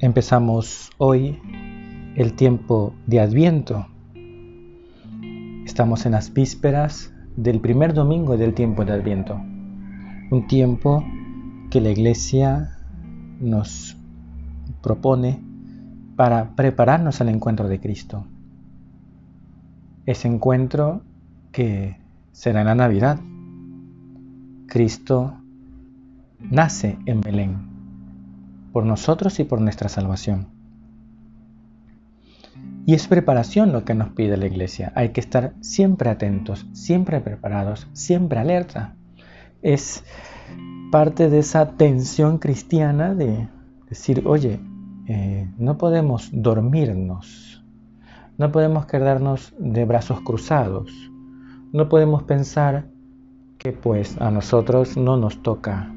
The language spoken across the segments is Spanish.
Empezamos hoy el tiempo de Adviento. Estamos en las vísperas del primer domingo del tiempo de Adviento. Un tiempo que la Iglesia nos propone para prepararnos al encuentro de Cristo. Ese encuentro que será en la Navidad. Cristo nace en Belén por nosotros y por nuestra salvación. Y es preparación lo que nos pide la iglesia. Hay que estar siempre atentos, siempre preparados, siempre alerta. Es parte de esa tensión cristiana de decir, oye, eh, no podemos dormirnos, no podemos quedarnos de brazos cruzados, no podemos pensar que pues a nosotros no nos toca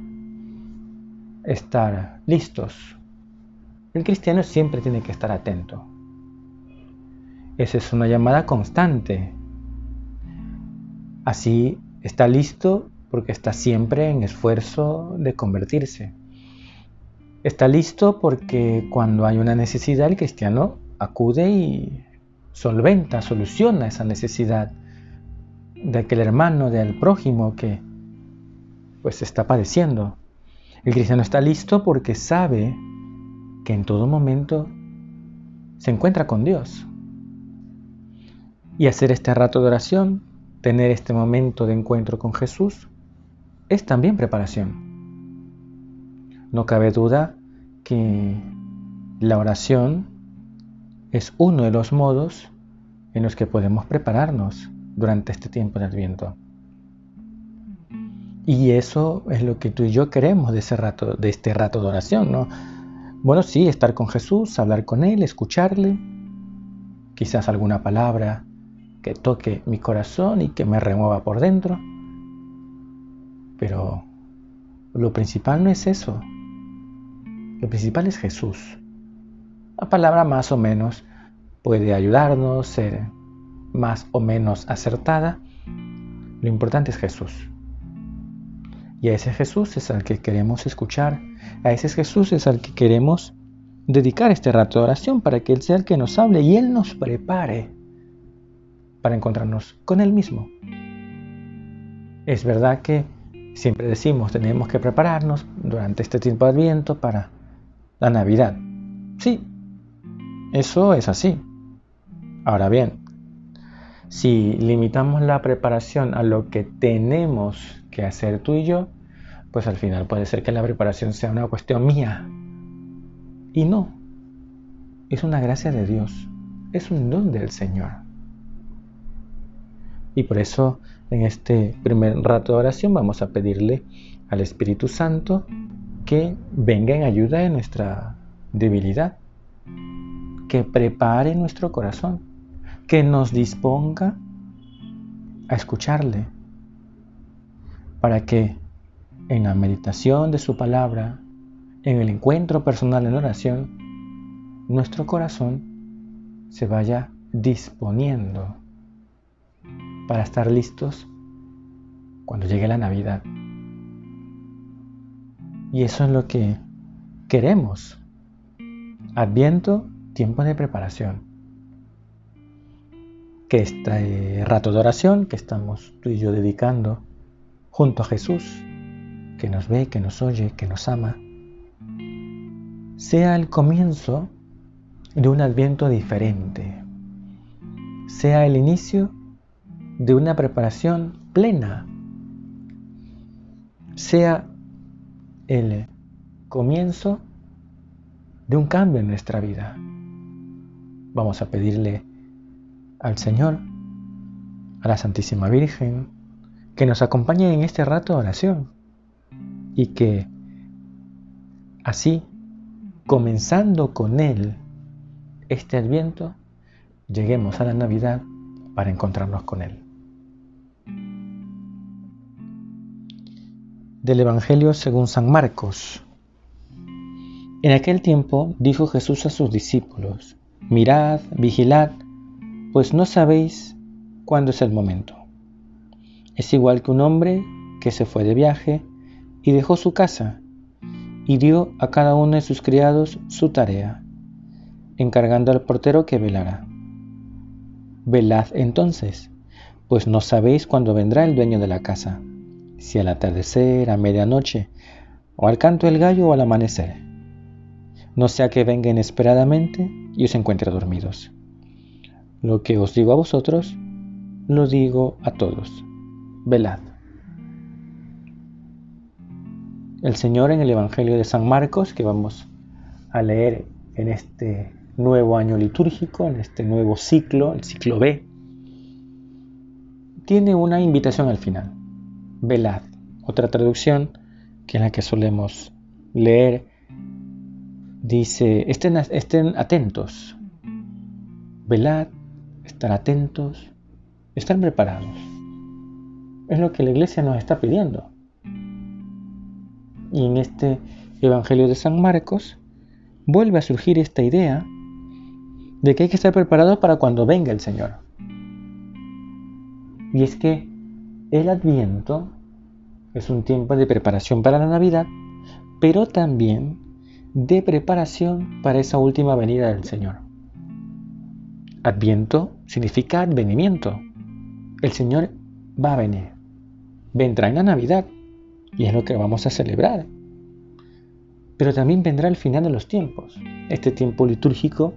estar listos. El cristiano siempre tiene que estar atento. Esa es una llamada constante. Así está listo porque está siempre en esfuerzo de convertirse. Está listo porque cuando hay una necesidad el cristiano acude y solventa, soluciona esa necesidad de aquel hermano, del prójimo que pues está padeciendo. El cristiano está listo porque sabe que en todo momento se encuentra con Dios. Y hacer este rato de oración, tener este momento de encuentro con Jesús, es también preparación. No cabe duda que la oración es uno de los modos en los que podemos prepararnos durante este tiempo de Adviento. Y eso es lo que tú y yo queremos de, ese rato, de este rato de oración, ¿no? Bueno, sí, estar con Jesús, hablar con Él, escucharle, quizás alguna palabra que toque mi corazón y que me remueva por dentro. Pero lo principal no es eso. Lo principal es Jesús. La palabra más o menos puede ayudarnos, ser más o menos acertada. Lo importante es Jesús. Y a ese Jesús es al que queremos escuchar, a ese Jesús es al que queremos dedicar este rato de oración para que Él sea el que nos hable y Él nos prepare para encontrarnos con Él mismo. Es verdad que siempre decimos tenemos que prepararnos durante este tiempo de Adviento para la Navidad. Sí, eso es así. Ahora bien, si limitamos la preparación a lo que tenemos que hacer tú y yo, pues al final puede ser que la preparación sea una cuestión mía. Y no, es una gracia de Dios, es un don del Señor. Y por eso en este primer rato de oración vamos a pedirle al Espíritu Santo que venga en ayuda de nuestra debilidad, que prepare nuestro corazón, que nos disponga a escucharle, para que en la meditación de su palabra, en el encuentro personal en oración, nuestro corazón se vaya disponiendo para estar listos cuando llegue la Navidad. Y eso es lo que queremos. Adviento, tiempo de preparación. Que este rato de oración que estamos tú y yo dedicando junto a Jesús, que nos ve, que nos oye, que nos ama, sea el comienzo de un adviento diferente, sea el inicio de una preparación plena, sea el comienzo de un cambio en nuestra vida. Vamos a pedirle al Señor, a la Santísima Virgen, que nos acompañe en este rato de oración y que Así, comenzando con Él este adviento, lleguemos a la Navidad para encontrarnos con Él. Del Evangelio según San Marcos. En aquel tiempo dijo Jesús a sus discípulos, Mirad, vigilad, pues no sabéis cuándo es el momento. Es igual que un hombre que se fue de viaje y dejó su casa y dio a cada uno de sus criados su tarea, encargando al portero que velara. Velad entonces, pues no sabéis cuándo vendrá el dueño de la casa, si al atardecer, a medianoche, o al canto del gallo o al amanecer. No sea que venga inesperadamente y os encuentre dormidos. Lo que os digo a vosotros, lo digo a todos. Velad. El Señor en el Evangelio de San Marcos, que vamos a leer en este nuevo año litúrgico, en este nuevo ciclo, el ciclo B, tiene una invitación al final. Velad. Otra traducción, que es la que solemos leer, dice, estén, estén atentos. Velad, estar atentos, estar preparados. Es lo que la iglesia nos está pidiendo. Y en este Evangelio de San Marcos vuelve a surgir esta idea de que hay que estar preparados para cuando venga el Señor. Y es que el adviento es un tiempo de preparación para la Navidad, pero también de preparación para esa última venida del Señor. Adviento significa advenimiento. El Señor va a venir. Vendrá en la Navidad y es lo que vamos a celebrar. Pero también vendrá el final de los tiempos. Este tiempo litúrgico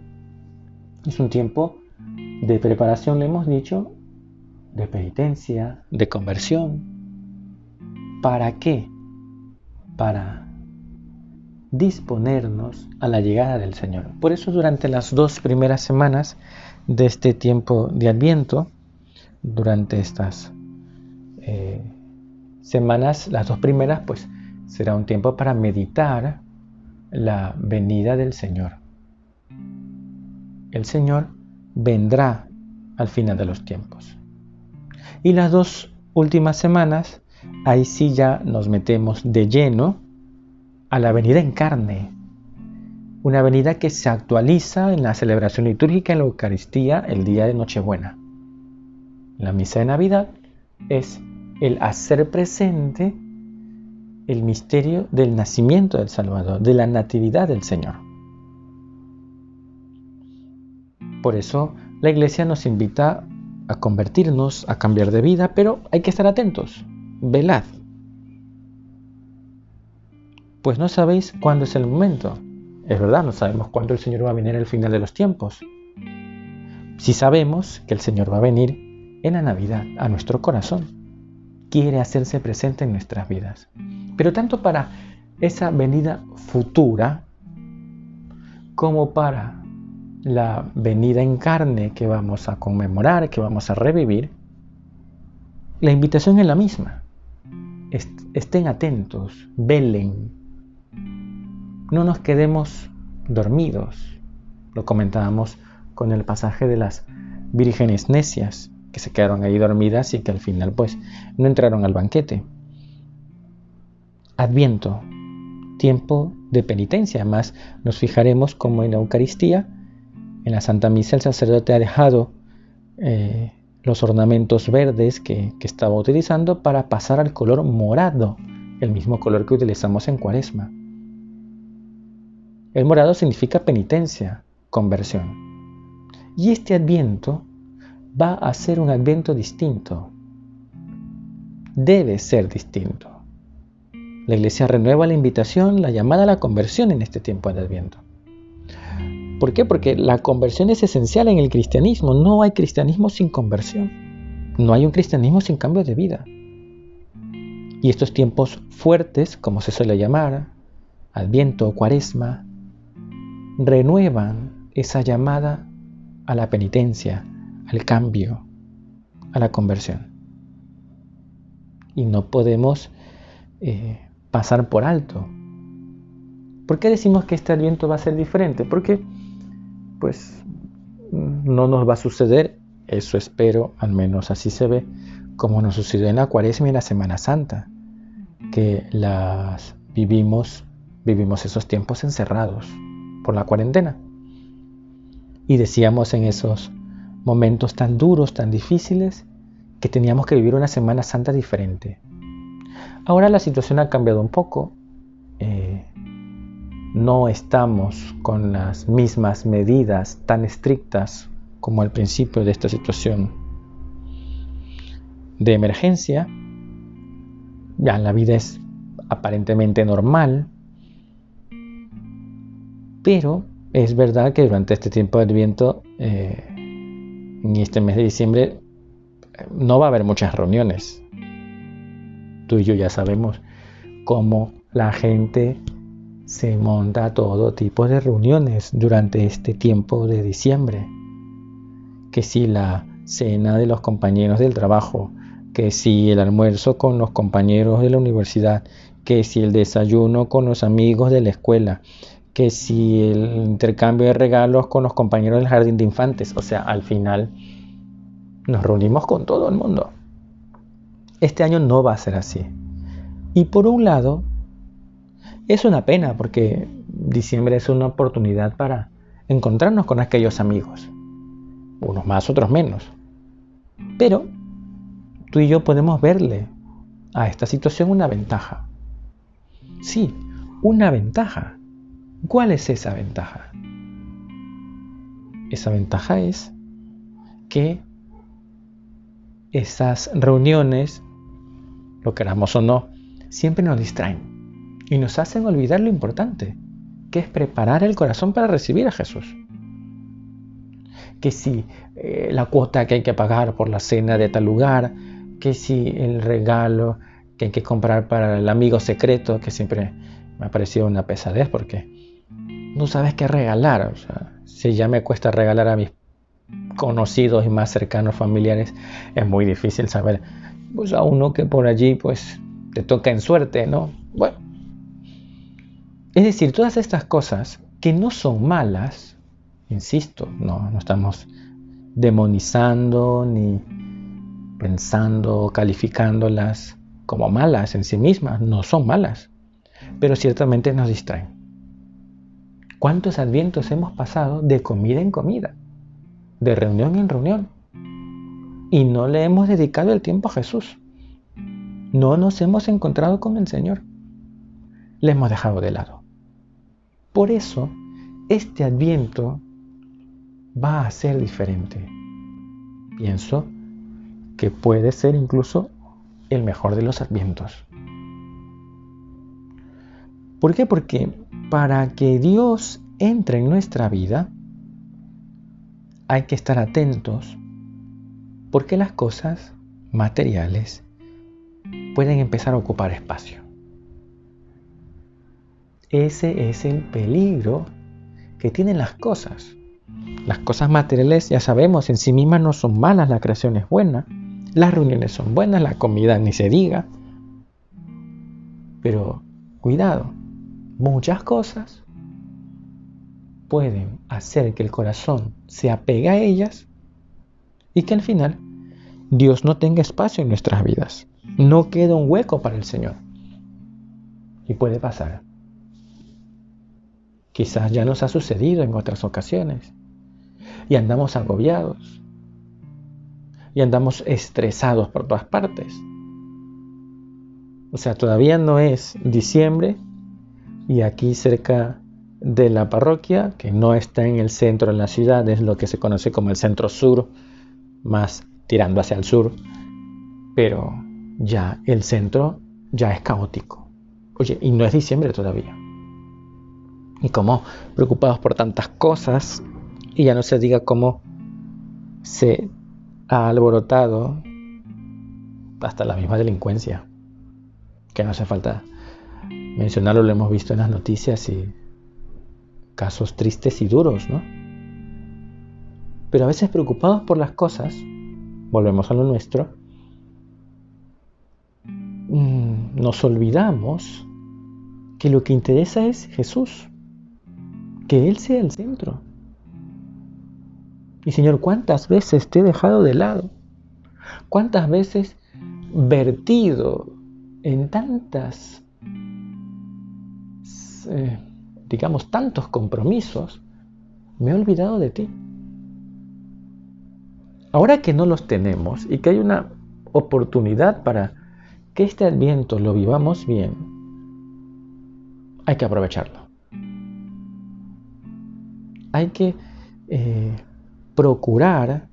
es un tiempo de preparación, le hemos dicho, de penitencia, de conversión. ¿Para qué? Para disponernos a la llegada del Señor. Por eso durante las dos primeras semanas de este tiempo de Adviento, durante estas eh, semanas, las dos primeras, pues será un tiempo para meditar la venida del Señor el Señor vendrá al final de los tiempos. Y las dos últimas semanas, ahí sí ya nos metemos de lleno a la venida en carne. Una venida que se actualiza en la celebración litúrgica en la Eucaristía el día de Nochebuena. La misa de Navidad es el hacer presente el misterio del nacimiento del Salvador, de la natividad del Señor. Por eso la iglesia nos invita a convertirnos, a cambiar de vida, pero hay que estar atentos. Velad. Pues no sabéis cuándo es el momento. Es verdad, no sabemos cuándo el Señor va a venir al final de los tiempos. Si sabemos que el Señor va a venir en la Navidad a nuestro corazón. Quiere hacerse presente en nuestras vidas. Pero tanto para esa venida futura como para la venida en carne que vamos a conmemorar, que vamos a revivir, la invitación es la misma. Estén atentos, velen, no nos quedemos dormidos. Lo comentábamos con el pasaje de las vírgenes necias, que se quedaron ahí dormidas y que al final pues no entraron al banquete. Adviento, tiempo de penitencia, más nos fijaremos como en la Eucaristía en la Santa Misa el sacerdote ha dejado eh, los ornamentos verdes que, que estaba utilizando para pasar al color morado, el mismo color que utilizamos en Cuaresma. El morado significa penitencia, conversión. Y este adviento va a ser un adviento distinto. Debe ser distinto. La iglesia renueva la invitación, la llamada a la conversión en este tiempo de adviento. ¿Por qué? Porque la conversión es esencial en el cristianismo. No hay cristianismo sin conversión. No hay un cristianismo sin cambio de vida. Y estos tiempos fuertes, como se suele llamar, Adviento o Cuaresma, renuevan esa llamada a la penitencia, al cambio, a la conversión. Y no podemos eh, pasar por alto ¿Por qué decimos que este Adviento va a ser diferente? Porque, pues, no nos va a suceder, eso espero, al menos así se ve, como nos sucedió en la Cuaresma y en la Semana Santa, que las vivimos, vivimos esos tiempos encerrados por la cuarentena. Y decíamos en esos momentos tan duros, tan difíciles, que teníamos que vivir una Semana Santa diferente. Ahora la situación ha cambiado un poco. Eh, no estamos con las mismas medidas tan estrictas como al principio de esta situación de emergencia. Ya la vida es aparentemente normal, pero es verdad que durante este tiempo de Adviento, eh, en este mes de diciembre, no va a haber muchas reuniones. Tú y yo ya sabemos cómo la gente se monta todo tipo de reuniones durante este tiempo de diciembre. Que si la cena de los compañeros del trabajo, que si el almuerzo con los compañeros de la universidad, que si el desayuno con los amigos de la escuela, que si el intercambio de regalos con los compañeros del jardín de infantes. O sea, al final nos reunimos con todo el mundo. Este año no va a ser así. Y por un lado, es una pena porque diciembre es una oportunidad para encontrarnos con aquellos amigos. Unos más, otros menos. Pero tú y yo podemos verle a esta situación una ventaja. Sí, una ventaja. ¿Cuál es esa ventaja? Esa ventaja es que esas reuniones, lo queramos o no, siempre nos distraen y nos hacen olvidar lo importante, que es preparar el corazón para recibir a Jesús. Que si eh, la cuota que hay que pagar por la cena de tal lugar, que si el regalo que hay que comprar para el amigo secreto, que siempre me ha parecido una pesadez porque no sabes qué regalar. O sea, si ya me cuesta regalar a mis conocidos y más cercanos familiares, es muy difícil saber, pues a uno que por allí pues te toca en suerte, ¿no? Bueno, es decir, todas estas cosas que no son malas, insisto, no, no estamos demonizando ni pensando, calificándolas como malas en sí mismas, no son malas, pero ciertamente nos distraen. ¿Cuántos advientos hemos pasado de comida en comida? de reunión en reunión. Y no le hemos dedicado el tiempo a Jesús. No nos hemos encontrado con el Señor. Le hemos dejado de lado. Por eso, este adviento va a ser diferente. Pienso que puede ser incluso el mejor de los advientos. ¿Por qué? Porque para que Dios entre en nuestra vida, hay que estar atentos porque las cosas materiales pueden empezar a ocupar espacio. Ese es el peligro que tienen las cosas. Las cosas materiales, ya sabemos, en sí mismas no son malas, la creación es buena, las reuniones son buenas, la comida ni se diga. Pero cuidado, muchas cosas pueden hacer que el corazón se apegue a ellas y que al final Dios no tenga espacio en nuestras vidas. No queda un hueco para el Señor. Y puede pasar. Quizás ya nos ha sucedido en otras ocasiones. Y andamos agobiados. Y andamos estresados por todas partes. O sea, todavía no es diciembre y aquí cerca de la parroquia, que no está en el centro de la ciudad, es lo que se conoce como el centro sur, más tirando hacia el sur, pero ya el centro ya es caótico. Oye, y no es diciembre todavía. Y como preocupados por tantas cosas, y ya no se diga cómo se ha alborotado hasta la misma delincuencia, que no hace falta mencionarlo, lo hemos visto en las noticias y casos tristes y duros, ¿no? Pero a veces preocupados por las cosas, volvemos a lo nuestro, mm, nos olvidamos que lo que interesa es Jesús, que Él sea el centro. Y Señor, ¿cuántas veces te he dejado de lado? ¿Cuántas veces vertido en tantas, eh, digamos, tantos compromisos, me he olvidado de ti? Ahora que no los tenemos y que hay una oportunidad para que este adviento lo vivamos bien, hay que aprovecharlo. Hay que eh, procurar,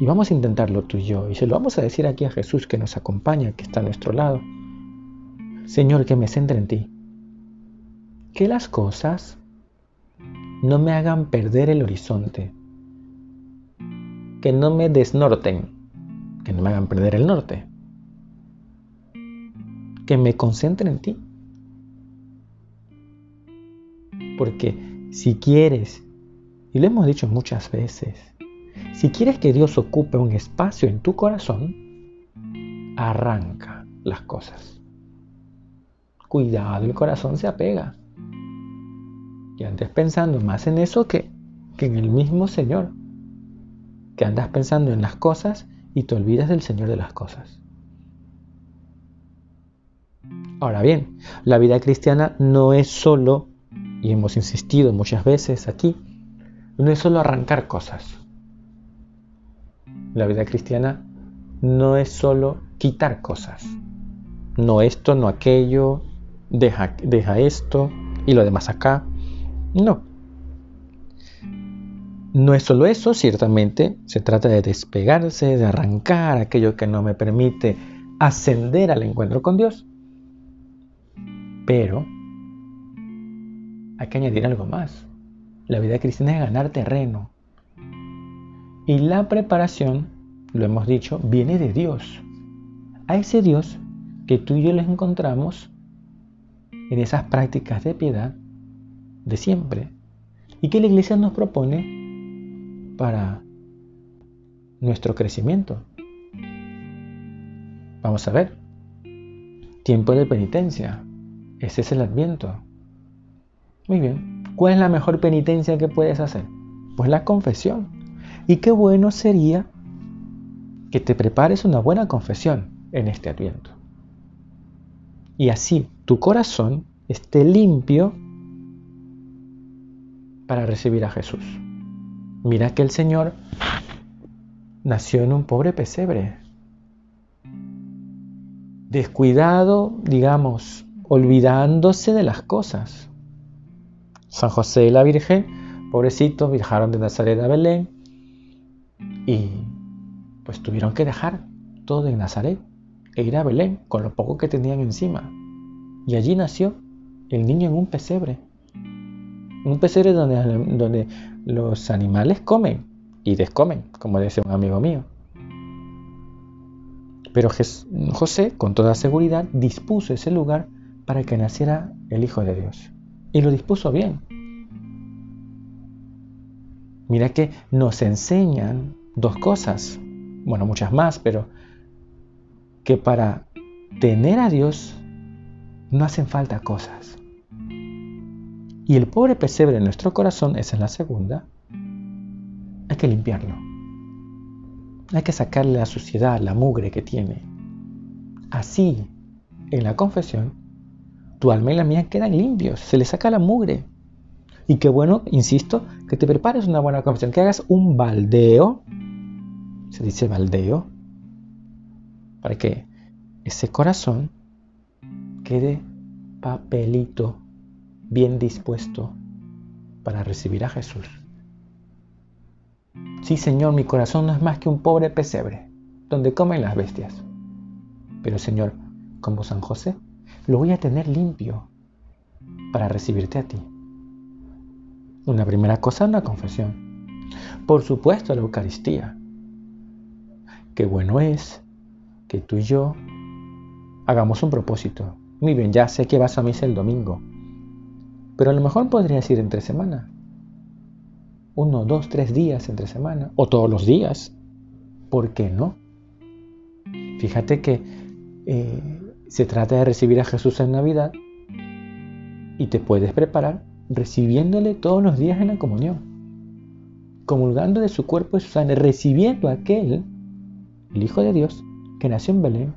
y vamos a intentarlo tú y yo, y se lo vamos a decir aquí a Jesús que nos acompaña, que está a nuestro lado. Señor, que me centre en ti. Que las cosas no me hagan perder el horizonte. Que no me desnorten. Que no me hagan perder el norte. Que me concentre en ti. Porque si quieres y lo hemos dicho muchas veces, si quieres que Dios ocupe un espacio en tu corazón, arranca las cosas. Cuidado, el corazón se apega. Y andes pensando más en eso que, que en el mismo Señor. Que andas pensando en las cosas y te olvidas del Señor de las cosas. Ahora bien, la vida cristiana no es solo, y hemos insistido muchas veces aquí, no es solo arrancar cosas. La vida cristiana no es solo quitar cosas. No esto, no aquello, deja, deja esto y lo demás acá. No. No es solo eso, ciertamente se trata de despegarse, de arrancar aquello que no me permite ascender al encuentro con Dios. Pero hay que añadir algo más. La vida cristiana es ganar terreno. Y la preparación, lo hemos dicho, viene de Dios. A ese Dios que tú y yo les encontramos en esas prácticas de piedad de siempre y que la iglesia nos propone para nuestro crecimiento. Vamos a ver. Tiempo de penitencia. Ese es el adviento. Muy bien. ¿Cuál es la mejor penitencia que puedes hacer? Pues la confesión. Y qué bueno sería que te prepares una buena confesión en este adviento. Y así tu corazón esté limpio para recibir a Jesús. Mira que el Señor nació en un pobre pesebre, descuidado, digamos, olvidándose de las cosas. San José y la Virgen, pobrecitos, viajaron de Nazaret a Belén y pues tuvieron que dejar todo en Nazaret e ir a Belén con lo poco que tenían encima. Y allí nació el niño en un pesebre. Un pesebre donde, donde los animales comen y descomen, como decía un amigo mío. Pero José, con toda seguridad, dispuso ese lugar para que naciera el Hijo de Dios. Y lo dispuso bien. Mira que nos enseñan dos cosas, bueno, muchas más, pero que para tener a Dios no hacen falta cosas. Y el pobre pesebre en nuestro corazón, esa es la segunda, hay que limpiarlo. Hay que sacarle la suciedad, la mugre que tiene. Así, en la confesión, tu alma y la mía quedan limpios, se le saca la mugre. Y qué bueno, insisto, que te prepares una buena confesión, que hagas un baldeo, se dice baldeo, para que ese corazón quede papelito, bien dispuesto para recibir a Jesús. Sí, Señor, mi corazón no es más que un pobre pesebre, donde comen las bestias. Pero, Señor, como San José, lo voy a tener limpio para recibirte a ti. Una primera cosa, una confesión. Por supuesto, la Eucaristía. Qué bueno es que tú y yo hagamos un propósito. Muy bien, ya sé que vas a misa el domingo, pero a lo mejor podrías ir entre semana. Uno, dos, tres días entre semana, o todos los días. ¿Por qué no? Fíjate que eh, se trata de recibir a Jesús en Navidad, Y te puedes preparar recibiéndole todos los días en la comunión, comulgando de su cuerpo y su sangre, recibiendo a aquel, el Hijo de Dios, que nació en Belén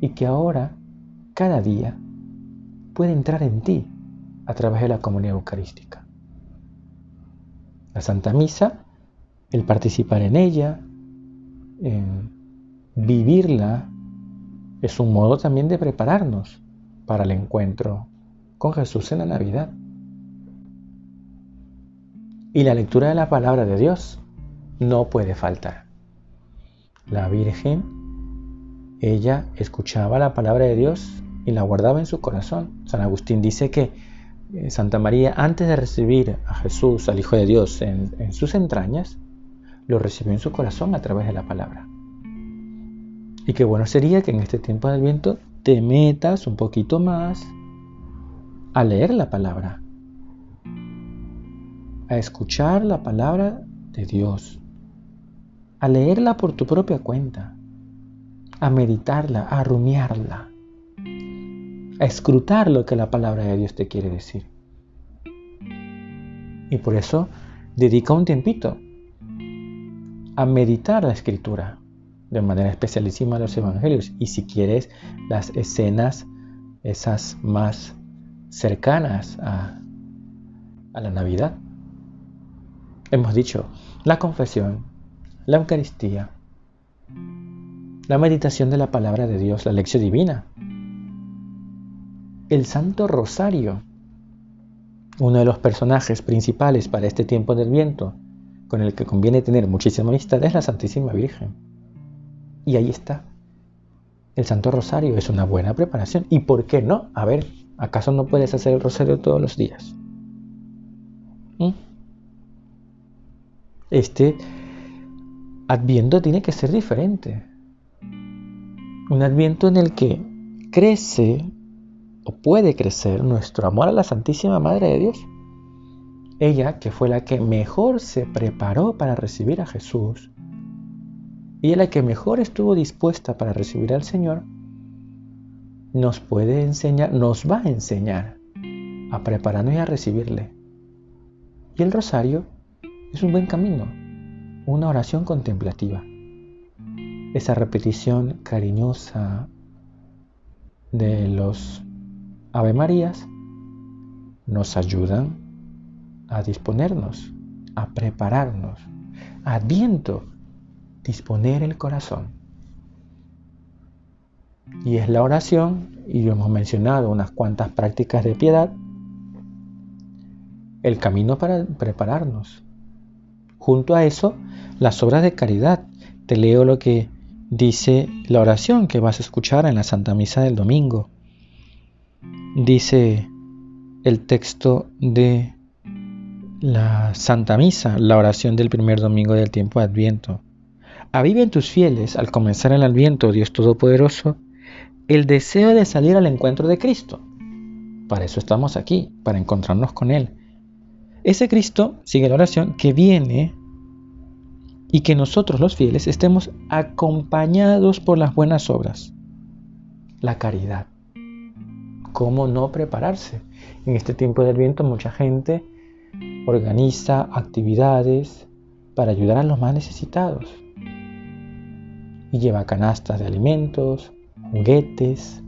y que ahora, cada día, puede entrar en ti a través de la comunidad eucarística. La Santa Misa, el participar en ella, en vivirla, es un modo también de prepararnos para el encuentro con Jesús en la Navidad. Y la lectura de la palabra de Dios no puede faltar. La Virgen, ella escuchaba la palabra de Dios y la guardaba en su corazón. San Agustín dice que Santa María, antes de recibir a Jesús, al Hijo de Dios, en, sus entrañas, lo recibió en su corazón a través de la palabra. Y qué bueno sería que en este tiempo del viento te metas un poquito más a leer la palabra, a escuchar la palabra de Dios, a leerla por tu propia cuenta, a meditarla, a rumiarla a escrutar lo que la palabra de Dios te quiere decir. Y por eso dedica un tiempito a meditar la escritura de manera especialísima los evangelios y si quieres las escenas esas más cercanas a, a la Navidad. Hemos dicho la confesión, la Eucaristía, la meditación de la palabra de Dios, la lección divina, el Santo Rosario, uno de los personajes principales para este tiempo del viento, con el que conviene tener muchísima amistad, es la Santísima Virgen. Y ahí está. El Santo Rosario es una buena preparación. ¿Y por qué no? A ver, ¿acaso no puedes hacer el rosario todos los días? ¿Mm? Este adviento tiene que ser diferente. Un adviento en el que crece o puede crecer nuestro amor a la Santísima Madre de Dios. Ella, que fue la que mejor se preparó para recibir a Jesús, y la que mejor estuvo dispuesta para recibir al Señor, nos puede enseñar, nos va a enseñar a prepararnos y a recibirle. Y el rosario es un buen camino, una oración contemplativa. Esa repetición cariñosa de los Ave Marías nos ayudan a disponernos, a prepararnos. Adviento, disponer el corazón. Y es la oración, y lo hemos mencionado unas cuantas prácticas de piedad, el camino para prepararnos. Junto a eso, las obras de caridad. Te leo lo que dice la oración que vas a escuchar en la Santa Misa del domingo dice el texto de la Santa Misa, la oración del primer domingo del tiempo de Adviento. Aviven tus fieles al comenzar el Adviento, Dios Todopoderoso, el deseo de salir al encuentro de Cristo. Para eso estamos aquí, para encontrarnos con Él. Ese Cristo, sigue la oración, que viene y que nosotros los fieles estemos acompañados por las buenas obras, la caridad cómo no prepararse. En este tiempo del viento mucha gente organiza actividades para ayudar a los más necesitados. Y lleva canastas de alimentos, juguetes.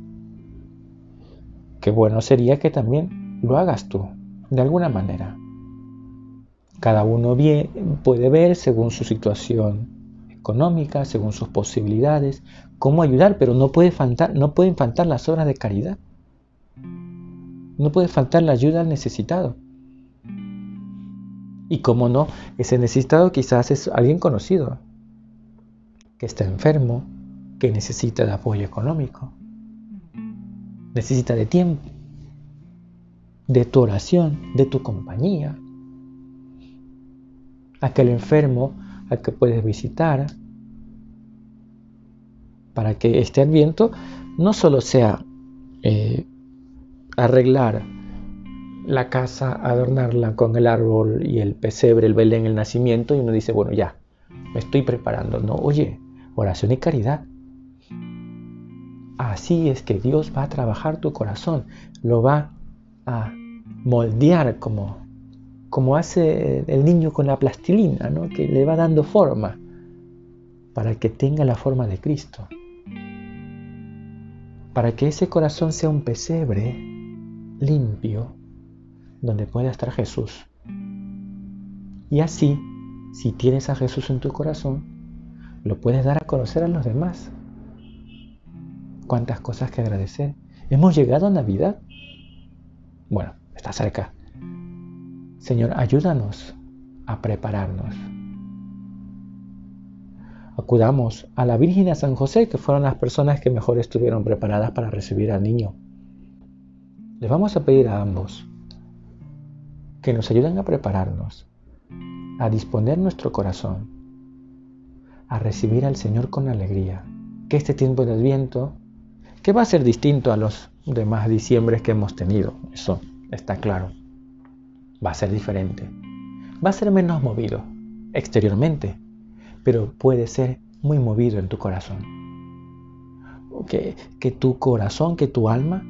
Qué bueno sería que también lo hagas tú, de alguna manera. Cada uno puede ver según su situación económica, según sus posibilidades, cómo ayudar, pero no, puede faltar, no pueden faltar las obras de caridad. No puede faltar la ayuda al necesitado. Y como no, ese necesitado quizás es alguien conocido, que está enfermo, que necesita de apoyo económico, necesita de tiempo, de tu oración, de tu compañía. Aquel enfermo al que puedes visitar, para que este adviento no solo sea eh, arreglar la casa, adornarla con el árbol y el pesebre, el belén, el nacimiento, y uno dice, bueno, ya, me estoy preparando. No, oye, oración y caridad. Así es que Dios va a trabajar tu corazón, lo va a moldear como, como hace el niño con la plastilina, ¿no? que le va dando forma para que tenga la forma de Cristo. Para que ese corazón sea un pesebre limpio donde pueda estar Jesús. Y así, si tienes a Jesús en tu corazón, lo puedes dar a conocer a los demás. Cuántas cosas que agradecer. Hemos llegado a Navidad. Bueno, está cerca. Señor, ayúdanos a prepararnos. Acudamos a la Virgen y a San José, que fueron las personas que mejor estuvieron preparadas para recibir al niño. Les vamos a pedir a ambos que nos ayuden a prepararnos, a disponer nuestro corazón, a recibir al Señor con alegría. Que este tiempo de Adviento, que va a ser distinto a los demás diciembres que hemos tenido, eso está claro, va a ser diferente. Va a ser menos movido exteriormente, pero puede ser muy movido en tu corazón. Que, que tu corazón, que tu alma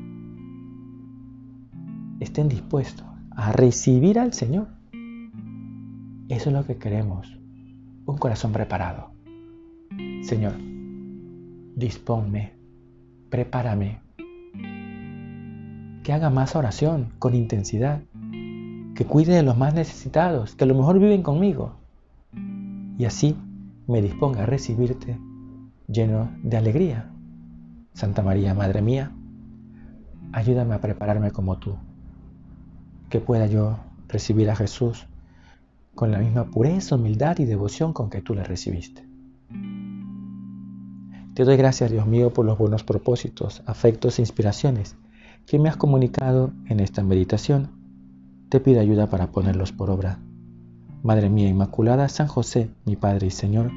estén dispuestos a recibir al Señor. Eso es lo que queremos, un corazón preparado. Señor, disponme, prepárame, que haga más oración con intensidad, que cuide de los más necesitados, que a lo mejor viven conmigo, y así me disponga a recibirte lleno de alegría. Santa María, Madre mía, ayúdame a prepararme como tú que pueda yo recibir a Jesús con la misma pureza, humildad y devoción con que tú le recibiste. Te doy gracias, Dios mío, por los buenos propósitos, afectos e inspiraciones que me has comunicado en esta meditación. Te pido ayuda para ponerlos por obra. Madre mía Inmaculada, San José, mi Padre y Señor,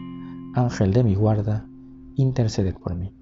Ángel de mi guarda, interceded por mí.